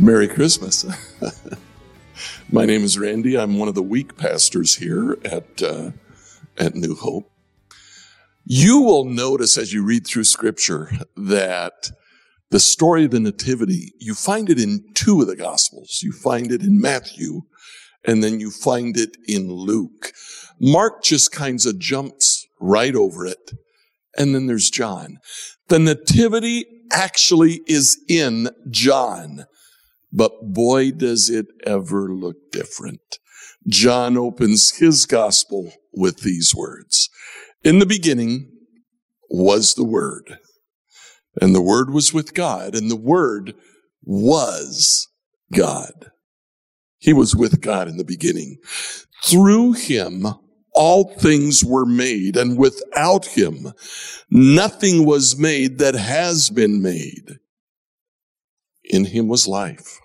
Merry Christmas. My name is Randy. I'm one of the week pastors here at, uh, at New Hope. You will notice as you read through scripture that the story of the nativity, you find it in two of the gospels. You find it in Matthew and then you find it in Luke. Mark just kinds of jumps right over it. And then there's John. The nativity actually is in John. But boy, does it ever look different. John opens his gospel with these words. In the beginning was the Word, and the Word was with God, and the Word was God. He was with God in the beginning. Through him, all things were made, and without him, nothing was made that has been made. In him was life.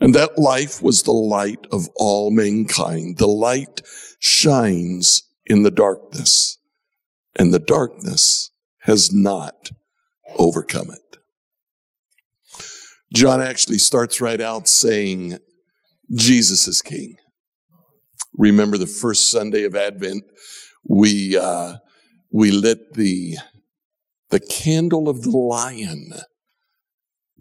And that life was the light of all mankind. The light shines in the darkness, and the darkness has not overcome it. John actually starts right out saying, Jesus is king. Remember the first Sunday of Advent, we, uh, we lit the, the candle of the lion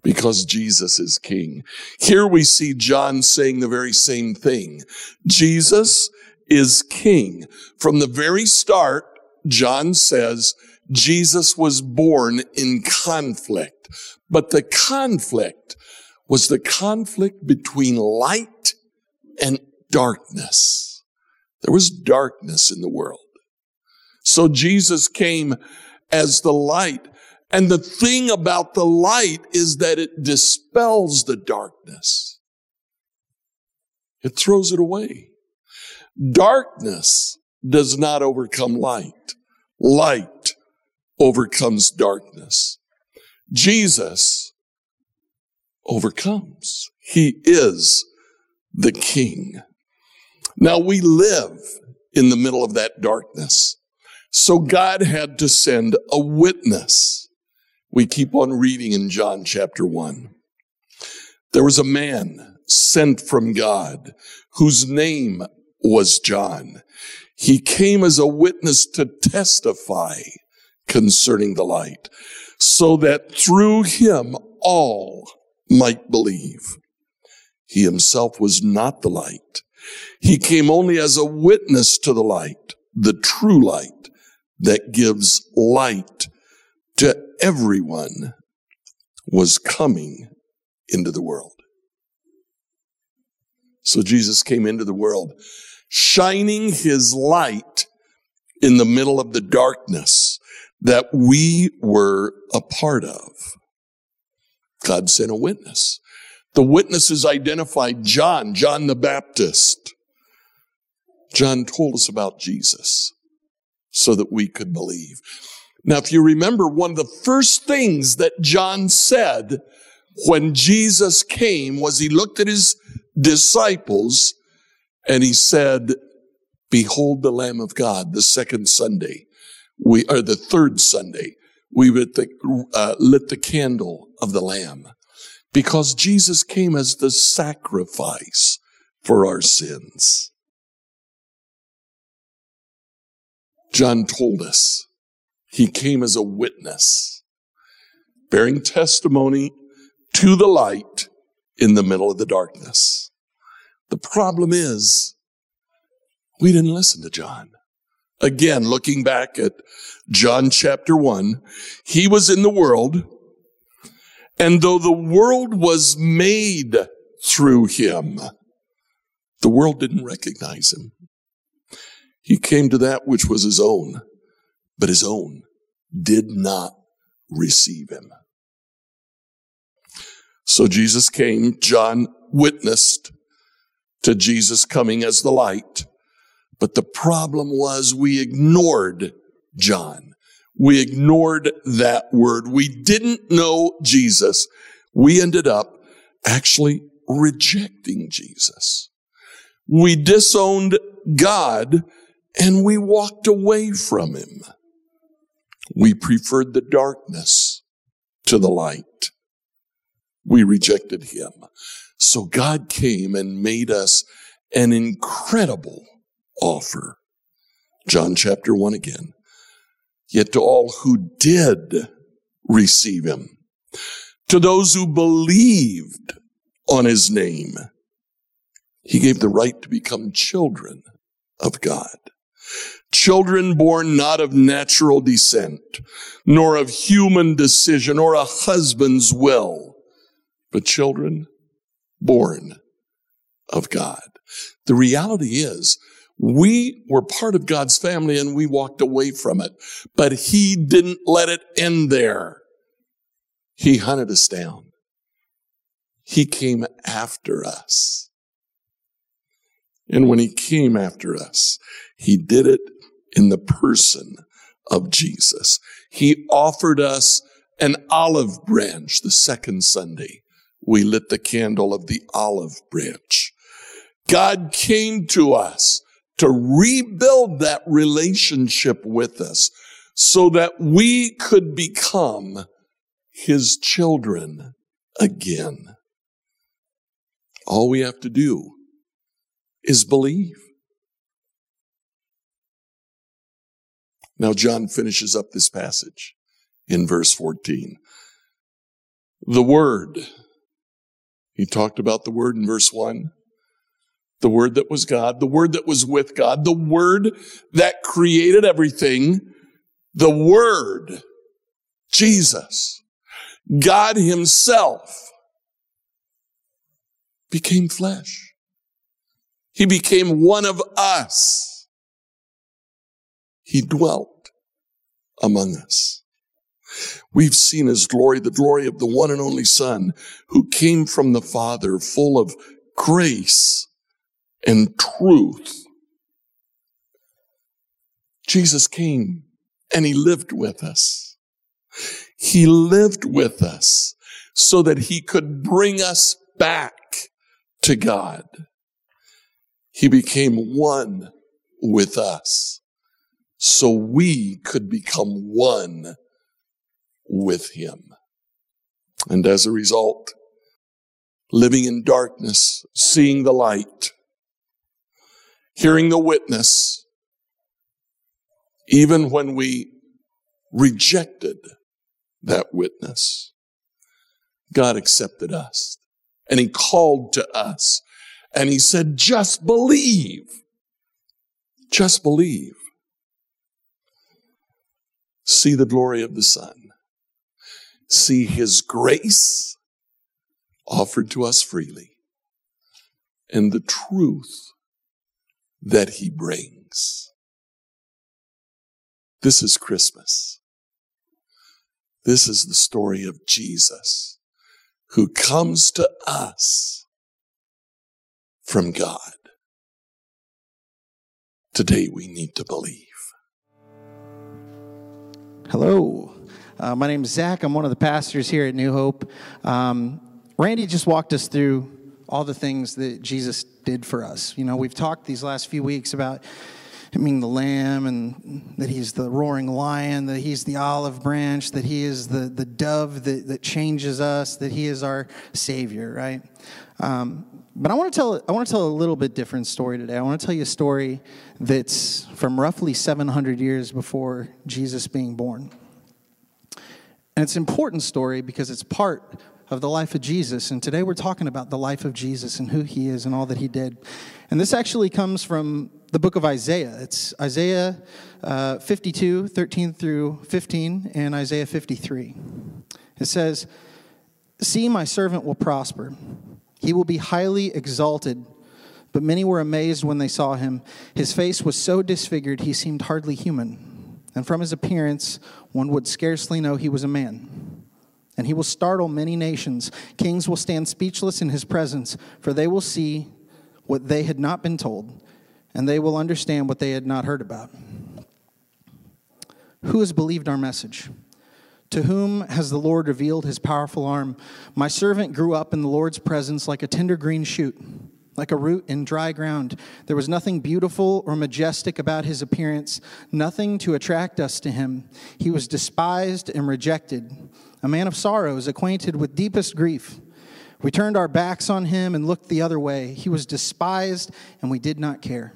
because Jesus is king. Here we see John saying the very same thing. Jesus is king. From the very start, John says Jesus was born in conflict, but the conflict was the conflict between light and darkness. There was darkness in the world. So Jesus came as the light and the thing about the light is that it dispels the darkness. It throws it away. Darkness does not overcome light. Light overcomes darkness. Jesus overcomes. He is the King. Now we live in the middle of that darkness. So God had to send a witness. We keep on reading in John chapter 1. There was a man sent from God whose name was John. He came as a witness to testify concerning the light, so that through him all might believe. He himself was not the light. He came only as a witness to the light, the true light that gives light to everyone was coming into the world. So Jesus came into the world, shining his light in the middle of the darkness that we were a part of. God sent a witness. The witnesses identified John, John the Baptist. John told us about Jesus so that we could believe. Now, if you remember, one of the first things that John said when Jesus came was he looked at his disciples and he said, Behold the Lamb of God, the second Sunday, we, or the third Sunday, we lit the, uh, lit the candle of the Lamb because Jesus came as the sacrifice for our sins. John told us he came as a witness, bearing testimony to the light in the middle of the darkness. The problem is, we didn't listen to John. Again, looking back at John chapter 1, he was in the world, and though the world was made through him, the world didn't recognize him. He came to that which was his own, but his own did not receive him. So Jesus came, John witnessed to Jesus coming as the light. But the problem was we ignored John. We ignored that word. We didn't know Jesus. We ended up actually rejecting Jesus. We disowned God and we walked away from him. We preferred the darkness to the light. We rejected him. So God came and made us an incredible offer. John chapter 1 again. Yet to all who did receive him, to those who believed on his name, he gave the right to become children of God. Children born not of natural descent, nor of human decision or a husband's will, but children born of God. The reality is we were part of God's family and we walked away from it, but he didn't let it end there. He hunted us down. He came after us. And when he came after us, he did it in the person of Jesus. He offered us an olive branch the second Sunday. We lit the candle of the olive branch. God came to us to rebuild that relationship with us so that we could become his children again. All we have to do is believe. Now, John finishes up this passage in verse 14. The Word. He talked about the Word in verse 1. The Word that was God, the Word that was with God, the Word that created everything, the Word, Jesus, God Himself, became flesh. He became one of us. He dwelt among us. We've seen his glory, the glory of the one and only son who came from the father full of grace and truth. Jesus came and he lived with us. He lived with us so that he could bring us back to God. He became one with us so we could become one with him. And as a result, living in darkness, seeing the light, hearing the witness, even when we rejected that witness, God accepted us and he called to us and he said, just believe. Just believe. See the glory of the Son. See his grace offered to us freely and the truth that he brings. This is Christmas. This is the story of Jesus who comes to us from God. Today we need to believe. Hello. Uh, my name is Zach. I'm one of the pastors here at New Hope. Um, Randy just walked us through all the things that Jesus did for us. You know, we've talked these last few weeks about him being the lamb and that he's the roaring lion, that he's the olive branch, that he is the, the dove that, that changes us, that he is our savior, right? Um, but I want to tell I want to tell a little bit different story today. I want to tell you a story that's from roughly 700 years before Jesus being born. And it's an important story because it's part of the life of Jesus. And today we're talking about the life of Jesus and who he is and all that he did. And this actually comes from the book of Isaiah. It's Isaiah uh, 52, 13 through 15, and Isaiah 53. It says, See, my servant will prosper. He will be highly exalted. But many were amazed when they saw him. His face was so disfigured, he seemed hardly human. And from his appearance, one would scarcely know he was a man. and he will startle many nations. Kings will stand speechless in his presence, for they will see what they had not been told, and they will understand what they had not heard about. Who has believed our message? To whom has the Lord revealed his powerful arm? My servant grew up in the Lord's presence like a tender green shoot, like a root in dry ground. There was nothing beautiful or majestic about his appearance, nothing to attract us to him. He was despised and rejected, a man of sorrows, acquainted with deepest grief. We turned our backs on him and looked the other way. He was despised, and we did not care.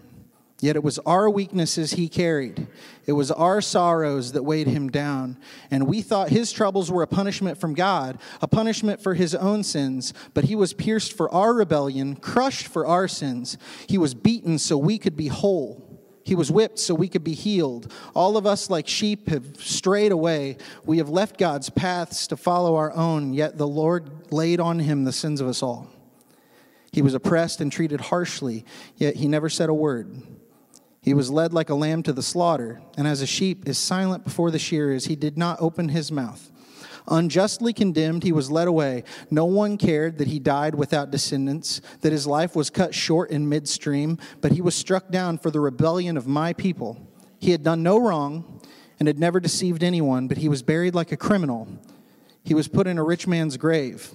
Yet it was our weaknesses he carried. It was our sorrows that weighed him down. And we thought his troubles were a punishment from God, a punishment for his own sins. But he was pierced for our rebellion, crushed for our sins. He was beaten so we could be whole. He was whipped so we could be healed. All of us, like sheep, have strayed away. We have left God's paths to follow our own, yet the Lord laid on him the sins of us all. He was oppressed and treated harshly, yet he never said a word. He was led like a lamb to the slaughter, and as a sheep is silent before the shearers, he did not open his mouth. Unjustly condemned, he was led away. No one cared that he died without descendants, that his life was cut short in midstream, but he was struck down for the rebellion of my people. He had done no wrong and had never deceived anyone, but he was buried like a criminal. He was put in a rich man's grave.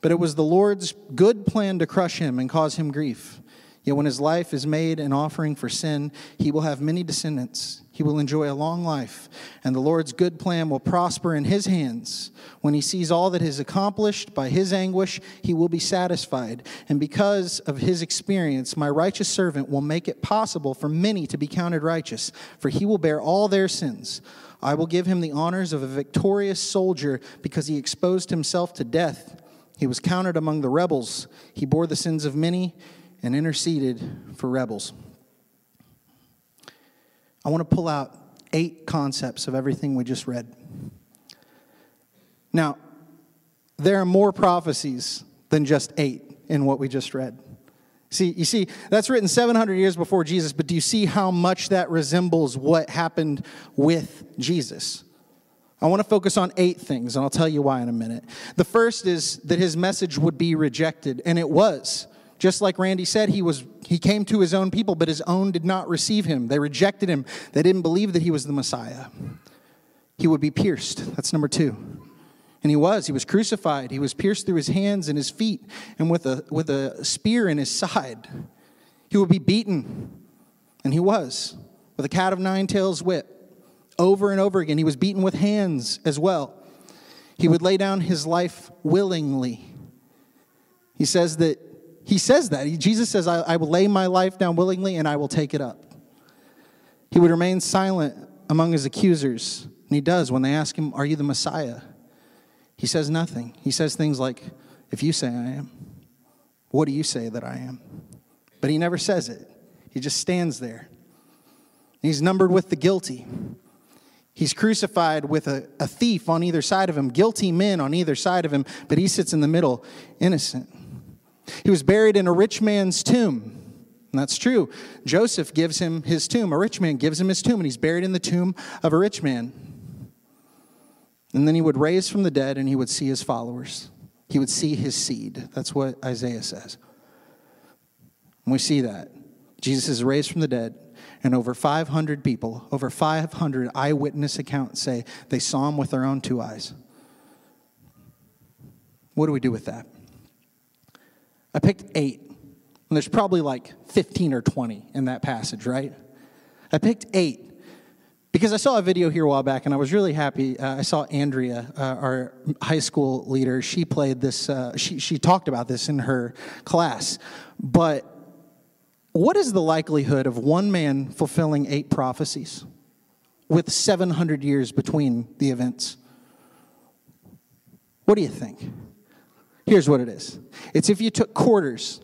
But it was the Lord's good plan to crush him and cause him grief. Yet when his life is made an offering for sin, he will have many descendants. He will enjoy a long life, and the Lord's good plan will prosper in his hands. When he sees all that is accomplished by his anguish, he will be satisfied. And because of his experience, my righteous servant will make it possible for many to be counted righteous, for he will bear all their sins. I will give him the honors of a victorious soldier because he exposed himself to death. He was counted among the rebels. He bore the sins of many and interceded for rebels. I want to pull out eight concepts of everything we just read. Now, there are more prophecies than just eight in what we just read. See, you see, that's written 700 years before Jesus, but do you see how much that resembles what happened with Jesus? I want to focus on eight things, and I'll tell you why in a minute. The first is that his message would be rejected, and it was. Just like Randy said, he, was, he came to his own people, but his own did not receive him. They rejected him. They didn't believe that he was the Messiah. He would be pierced. That's number two. And he was. He was crucified. He was pierced through his hands and his feet and with a, with a spear in his side. He would be beaten. And he was. With a cat of nine tails whip. Over and over again. He was beaten with hands as well. He would lay down his life willingly. He says that he says that. He, Jesus says, I, I will lay my life down willingly and I will take it up. He would remain silent among his accusers. And he does when they ask him, Are you the Messiah? He says nothing. He says things like, If you say I am, what do you say that I am? But he never says it. He just stands there. He's numbered with the guilty. He's crucified with a, a thief on either side of him, guilty men on either side of him, but he sits in the middle, innocent. He was buried in a rich man's tomb. And that's true. Joseph gives him his tomb. A rich man gives him his tomb, and he's buried in the tomb of a rich man. And then he would raise from the dead, and he would see his followers. He would see his seed. That's what Isaiah says. And we see that. Jesus is raised from the dead, and over 500 people, over 500 eyewitness accounts say they saw him with their own two eyes. What do we do with that? I picked eight. And there's probably like 15 or 20 in that passage, right? I picked eight because I saw a video here a while back and I was really happy. Uh, I saw Andrea, uh, our high school leader, she played this, uh, she, she talked about this in her class. But what is the likelihood of one man fulfilling eight prophecies with 700 years between the events? What do you think? Here's what it is it's if you took quarters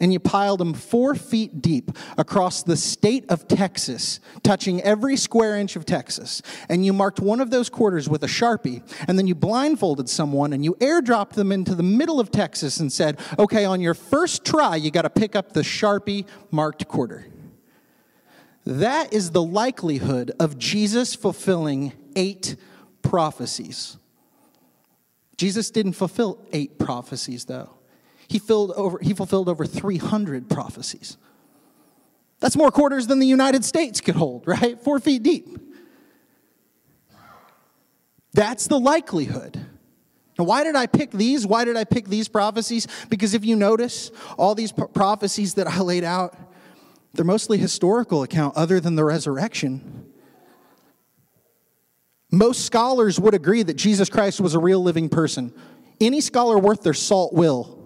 and you piled them four feet deep across the state of Texas, touching every square inch of Texas, and you marked one of those quarters with a Sharpie, and then you blindfolded someone and you airdropped them into the middle of Texas and said, okay, on your first try, you got to pick up the Sharpie marked quarter. That is the likelihood of Jesus fulfilling eight prophecies. Jesus didn't fulfill eight prophecies, though. He, filled over, he fulfilled over 300 prophecies. That's more quarters than the United States could hold, right? Four feet deep. That's the likelihood. Now, why did I pick these? Why did I pick these prophecies? Because if you notice, all these prophecies that I laid out, they're mostly historical account other than the resurrection. Most scholars would agree that Jesus Christ was a real living person. Any scholar worth their salt will.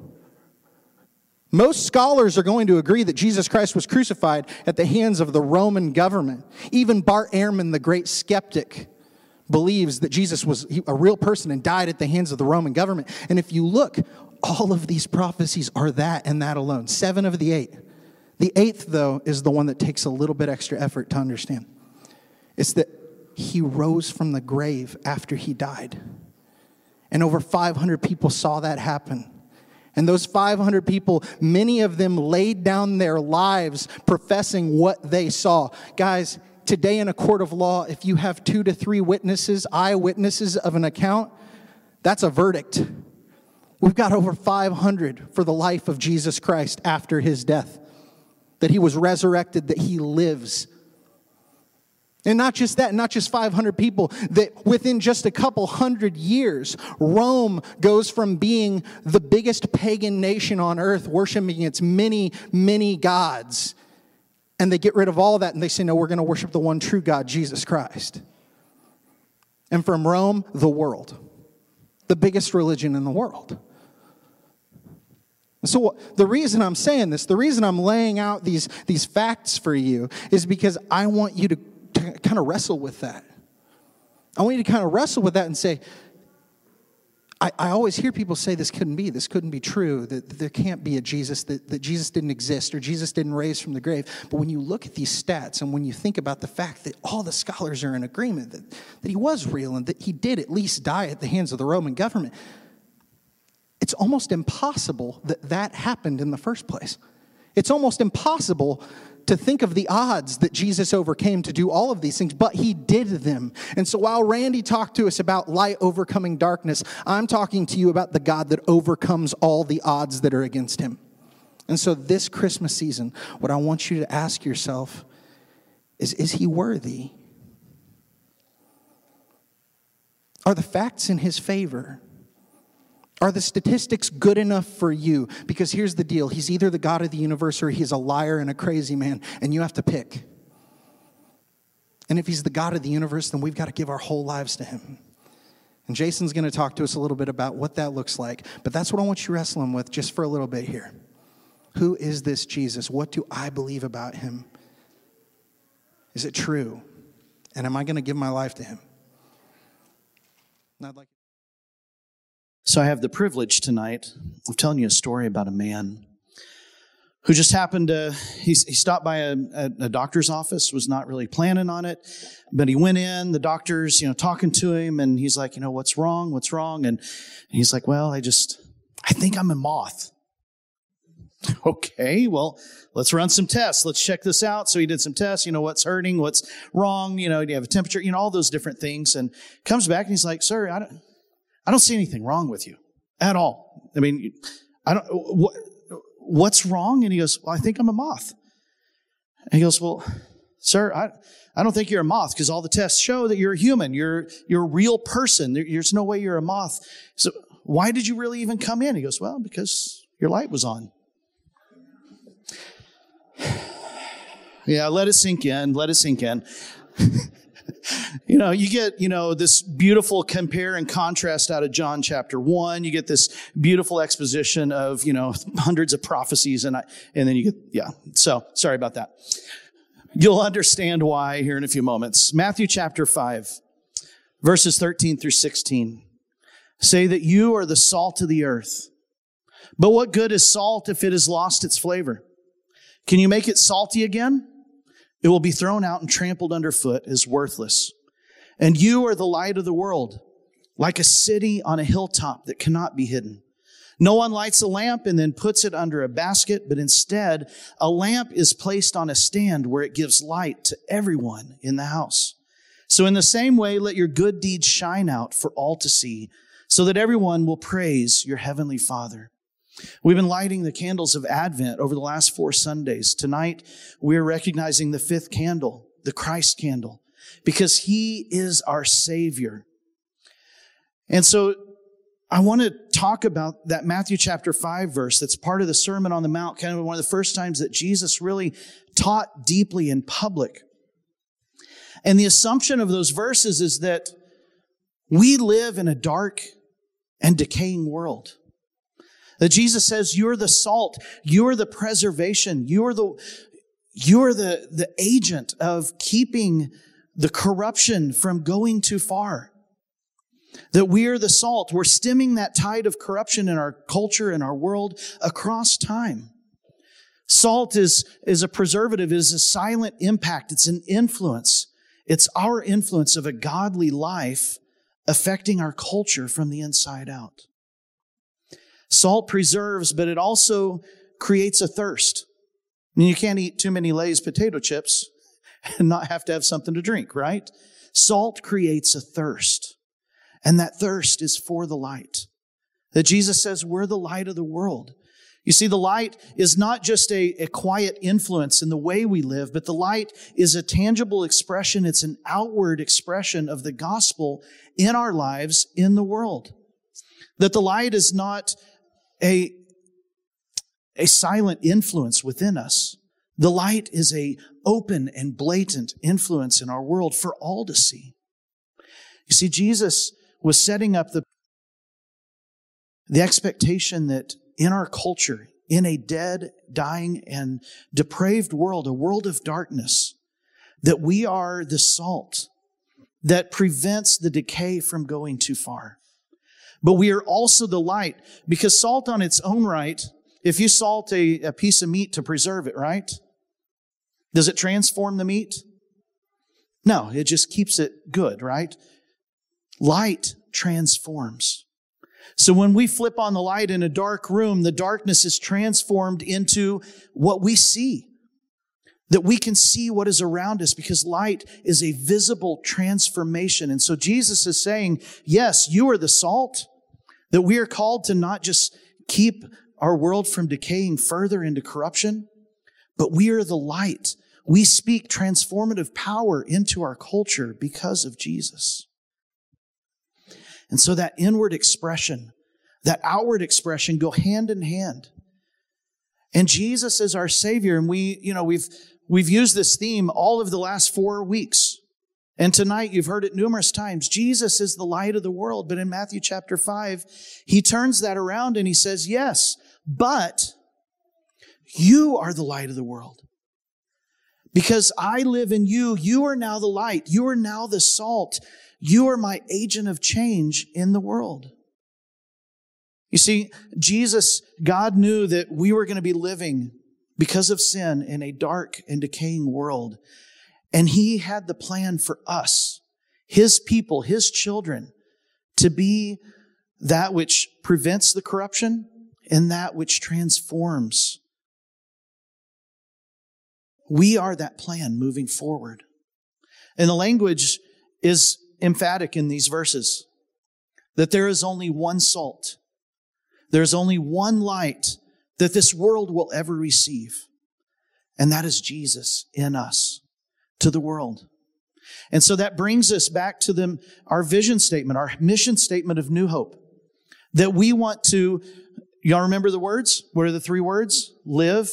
Most scholars are going to agree that Jesus Christ was crucified at the hands of the Roman government. Even Bart Ehrman, the great skeptic, believes that Jesus was a real person and died at the hands of the Roman government. And if you look, all of these prophecies are that and that alone. Seven of the eight. The eighth, though, is the one that takes a little bit extra effort to understand. It's that he rose from the grave after he died. And over 500 people saw that happen. And those 500 people, many of them laid down their lives professing what they saw. Guys, today in a court of law, if you have two to three witnesses, eyewitnesses of an account, that's a verdict. We've got over 500 for the life of Jesus Christ after his death, that he was resurrected, that he lives. And not just that, not just 500 people, that within just a couple hundred years, Rome goes from being the biggest pagan nation on earth, worshiping its many, many gods, and they get rid of all that and they say, no, we're going to worship the one true God, Jesus Christ. And from Rome, the world, the biggest religion in the world. So, the reason I'm saying this, the reason I'm laying out these, these facts for you, is because I want you to to kind of wrestle with that. I want you to kind of wrestle with that and say, I, I, always hear people say this couldn't be, this couldn't be true, that, that there can't be a Jesus, that, that Jesus didn't exist or Jesus didn't raise from the grave. But when you look at these stats and when you think about the fact that all the scholars are in agreement that, that he was real and that he did at least die at the hands of the Roman government, it's almost impossible that that happened in the first place. It's almost impossible to think of the odds that Jesus overcame to do all of these things, but he did them. And so while Randy talked to us about light overcoming darkness, I'm talking to you about the God that overcomes all the odds that are against him. And so this Christmas season, what I want you to ask yourself is is he worthy? Are the facts in his favor? Are the statistics good enough for you? Because here's the deal He's either the God of the universe or he's a liar and a crazy man, and you have to pick. And if he's the God of the universe, then we've got to give our whole lives to him. And Jason's going to talk to us a little bit about what that looks like. But that's what I want you wrestling with just for a little bit here. Who is this Jesus? What do I believe about him? Is it true? And am I going to give my life to him? And I'd like so I have the privilege tonight of telling you a story about a man who just happened to he, he stopped by a, a, doctor's office was not really planning on it but he went in the doctor's you know talking to him and he's like you know what's wrong? What's wrong? And, and he's like well i just i think i'm a moth. Okay well let's run some tests. Let's check this out. So he did some tests. You know what's hurting? What's wrong? You know do you have a temperature? You know all those different things. And comes back and he's like sir i don't I don't see anything wrong with you at all. I mean, I don't, what, what's wrong? And he goes, well, I think I'm a moth. And he goes, well, sir, I, I don't think you're a moth because all the tests show that you're a human. You're, you're a real person. There's no way you're a moth. So why did you really even come in? He goes, well, because your light was on. yeah, let it sink in. Let it sink in. you know, you get, you know, this beautiful compare and contrast out of John chapter one. You get this beautiful exposition of, you know, hundreds of prophecies and I, and then you get, yeah. So sorry about that. You'll understand why here in a few moments. Matthew chapter five, verses 13 through 16 say that you are the salt of the earth. But what good is salt if it has lost its flavor? Can you make it salty again? It will be thrown out and trampled underfoot as worthless. And you are the light of the world, like a city on a hilltop that cannot be hidden. No one lights a lamp and then puts it under a basket, but instead, a lamp is placed on a stand where it gives light to everyone in the house. So, in the same way, let your good deeds shine out for all to see, so that everyone will praise your heavenly Father. We've been lighting the candles of Advent over the last four Sundays. Tonight, we're recognizing the fifth candle, the Christ candle, because He is our Savior. And so I want to talk about that Matthew chapter 5 verse that's part of the Sermon on the Mount, kind of one of the first times that Jesus really taught deeply in public. And the assumption of those verses is that we live in a dark and decaying world. That Jesus says, you're the salt, you're the preservation, you're the, you're the, the agent of keeping the corruption from going too far. That we are the salt. We're stemming that tide of corruption in our culture and our world across time. Salt is, is a preservative, is a silent impact. It's an influence. It's our influence of a godly life affecting our culture from the inside out. Salt preserves, but it also creates a thirst. I mean, you can't eat too many Lay's potato chips and not have to have something to drink, right? Salt creates a thirst. And that thirst is for the light. That Jesus says we're the light of the world. You see, the light is not just a, a, quiet influence in the way we live, but the light is a tangible expression. It's an outward expression of the gospel in our lives in the world. That the light is not a, a silent influence within us. The light is a open and blatant influence in our world for all to see. You see, Jesus was setting up the, the expectation that in our culture, in a dead, dying, and depraved world, a world of darkness, that we are the salt that prevents the decay from going too far. But we are also the light because salt on its own right, if you salt a, a piece of meat to preserve it, right? Does it transform the meat? No, it just keeps it good, right? Light transforms. So when we flip on the light in a dark room, the darkness is transformed into what we see. That we can see what is around us because light is a visible transformation. And so Jesus is saying, yes, you are the salt, that we are called to not just keep our world from decaying further into corruption, but we are the light. We speak transformative power into our culture because of Jesus. And so that inward expression, that outward expression go hand in hand. And Jesus is our Savior. And we, you know, we've, we've used this theme all of the last four weeks. And tonight you've heard it numerous times. Jesus is the light of the world. But in Matthew chapter five, he turns that around and he says, yes, but you are the light of the world. Because I live in you, you are now the light. You are now the salt. You are my agent of change in the world. You see, Jesus, God knew that we were going to be living because of sin in a dark and decaying world. And He had the plan for us, His people, His children, to be that which prevents the corruption and that which transforms. We are that plan moving forward. And the language is emphatic in these verses that there is only one salt, there's only one light that this world will ever receive, and that is Jesus in us to the world. And so that brings us back to them, our vision statement, our mission statement of New Hope, that we want to, y'all remember the words? What are the three words? Live,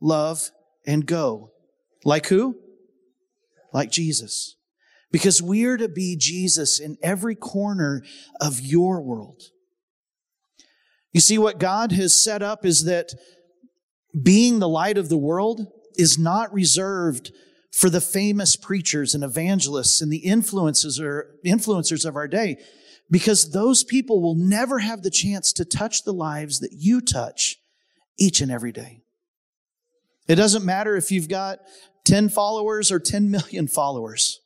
love, and go. Like who? Like Jesus because we are to be Jesus in every corner of your world. You see, what God has set up is that being the light of the world is not reserved for the famous preachers and evangelists and the influences or influencers of our day, because those people will never have the chance to touch the lives that you touch each and every day. It doesn't matter if you've got 10 followers or 10 million followers.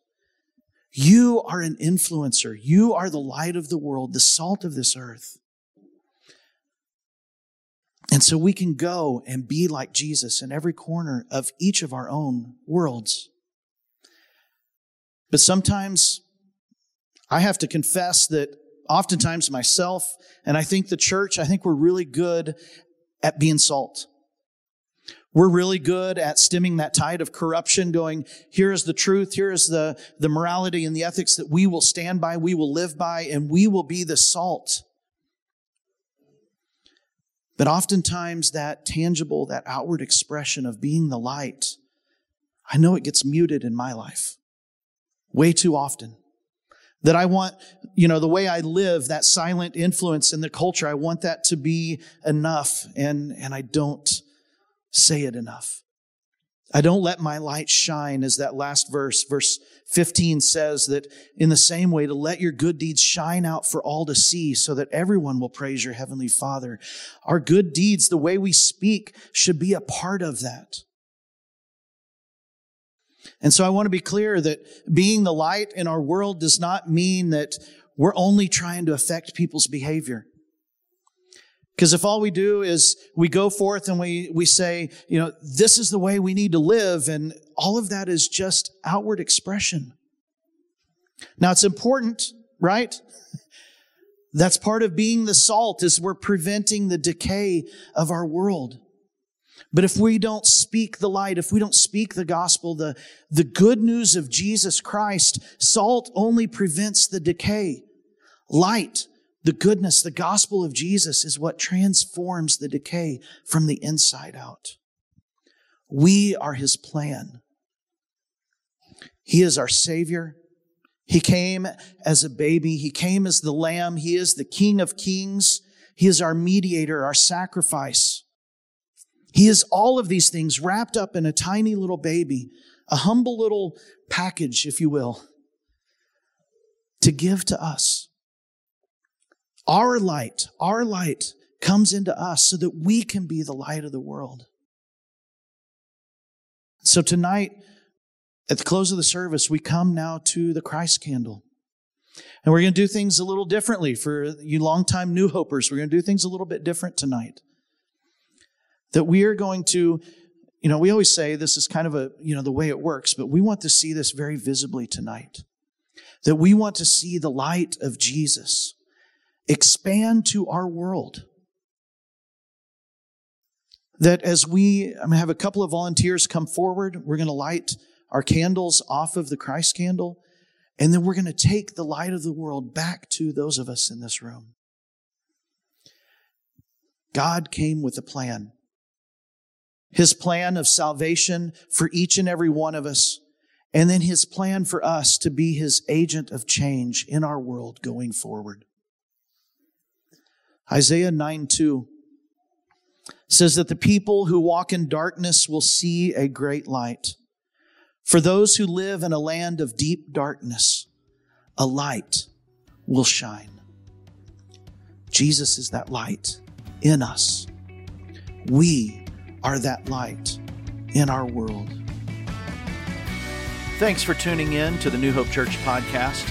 You are an influencer. You are the light of the world, the salt of this earth. And so we can go and be like Jesus in every corner of each of our own worlds. But sometimes I have to confess that oftentimes myself, and I think the church, I think we're really good at being salt. We're really good at stemming that tide of corruption, going, here is the truth, here is the, the morality and the ethics that we will stand by, we will live by, and we will be the salt. But oftentimes that tangible, that outward expression of being the light, I know it gets muted in my life way too often. That I want, you know, the way I live, that silent influence in the culture, I want that to be enough, and, and I don't say it enough. I don't let my light shine, as that last verse, verse 15 says, that in the same way, to let your good deeds shine out for all to see, so that everyone will praise your heavenly Father. Our good deeds, the way we speak, should be a part of that. And so I want to be clear that being the light in our world does not mean that we're only trying to affect people's behavior. Because if all we do is we go forth and we, we say, you know, this is the way we need to live, and all of that is just outward expression. Now it's important, right? That's part of being the salt is we're preventing the decay of our world. But if we don't speak the light, if we don't speak the gospel, the, the good news of Jesus Christ, salt only prevents the decay. Light, the goodness, the gospel of Jesus is what transforms the decay from the inside out. We are his plan. He is our savior. He came as a baby. He came as the lamb. He is the king of kings. He is our mediator, our sacrifice. He is all of these things wrapped up in a tiny little baby, a humble little package, if you will, to give to us. Our light, our light comes into us so that we can be the light of the world. So tonight, at the close of the service, we come now to the Christ candle. And we're going to do things a little differently for you longtime new hopers. We're going to do things a little bit different tonight that we are going to you know we always say this is kind of a you know the way it works but we want to see this very visibly tonight that we want to see the light of jesus expand to our world. That as we have a couple of volunteers come forward. We're going to light our candles off of the christ candle and then we're going to take the light of the world back to those of us in this room. God came with a plan. His plan of salvation for each and every one of us, and then his plan for us to be his agent of change in our world going forward. Isaiah 9 2 says that the people who walk in darkness will see a great light. For those who live in a land of deep darkness, a light will shine. Jesus is that light in us. We are that light in our world. Thanks for tuning in to the New Hope Church podcast.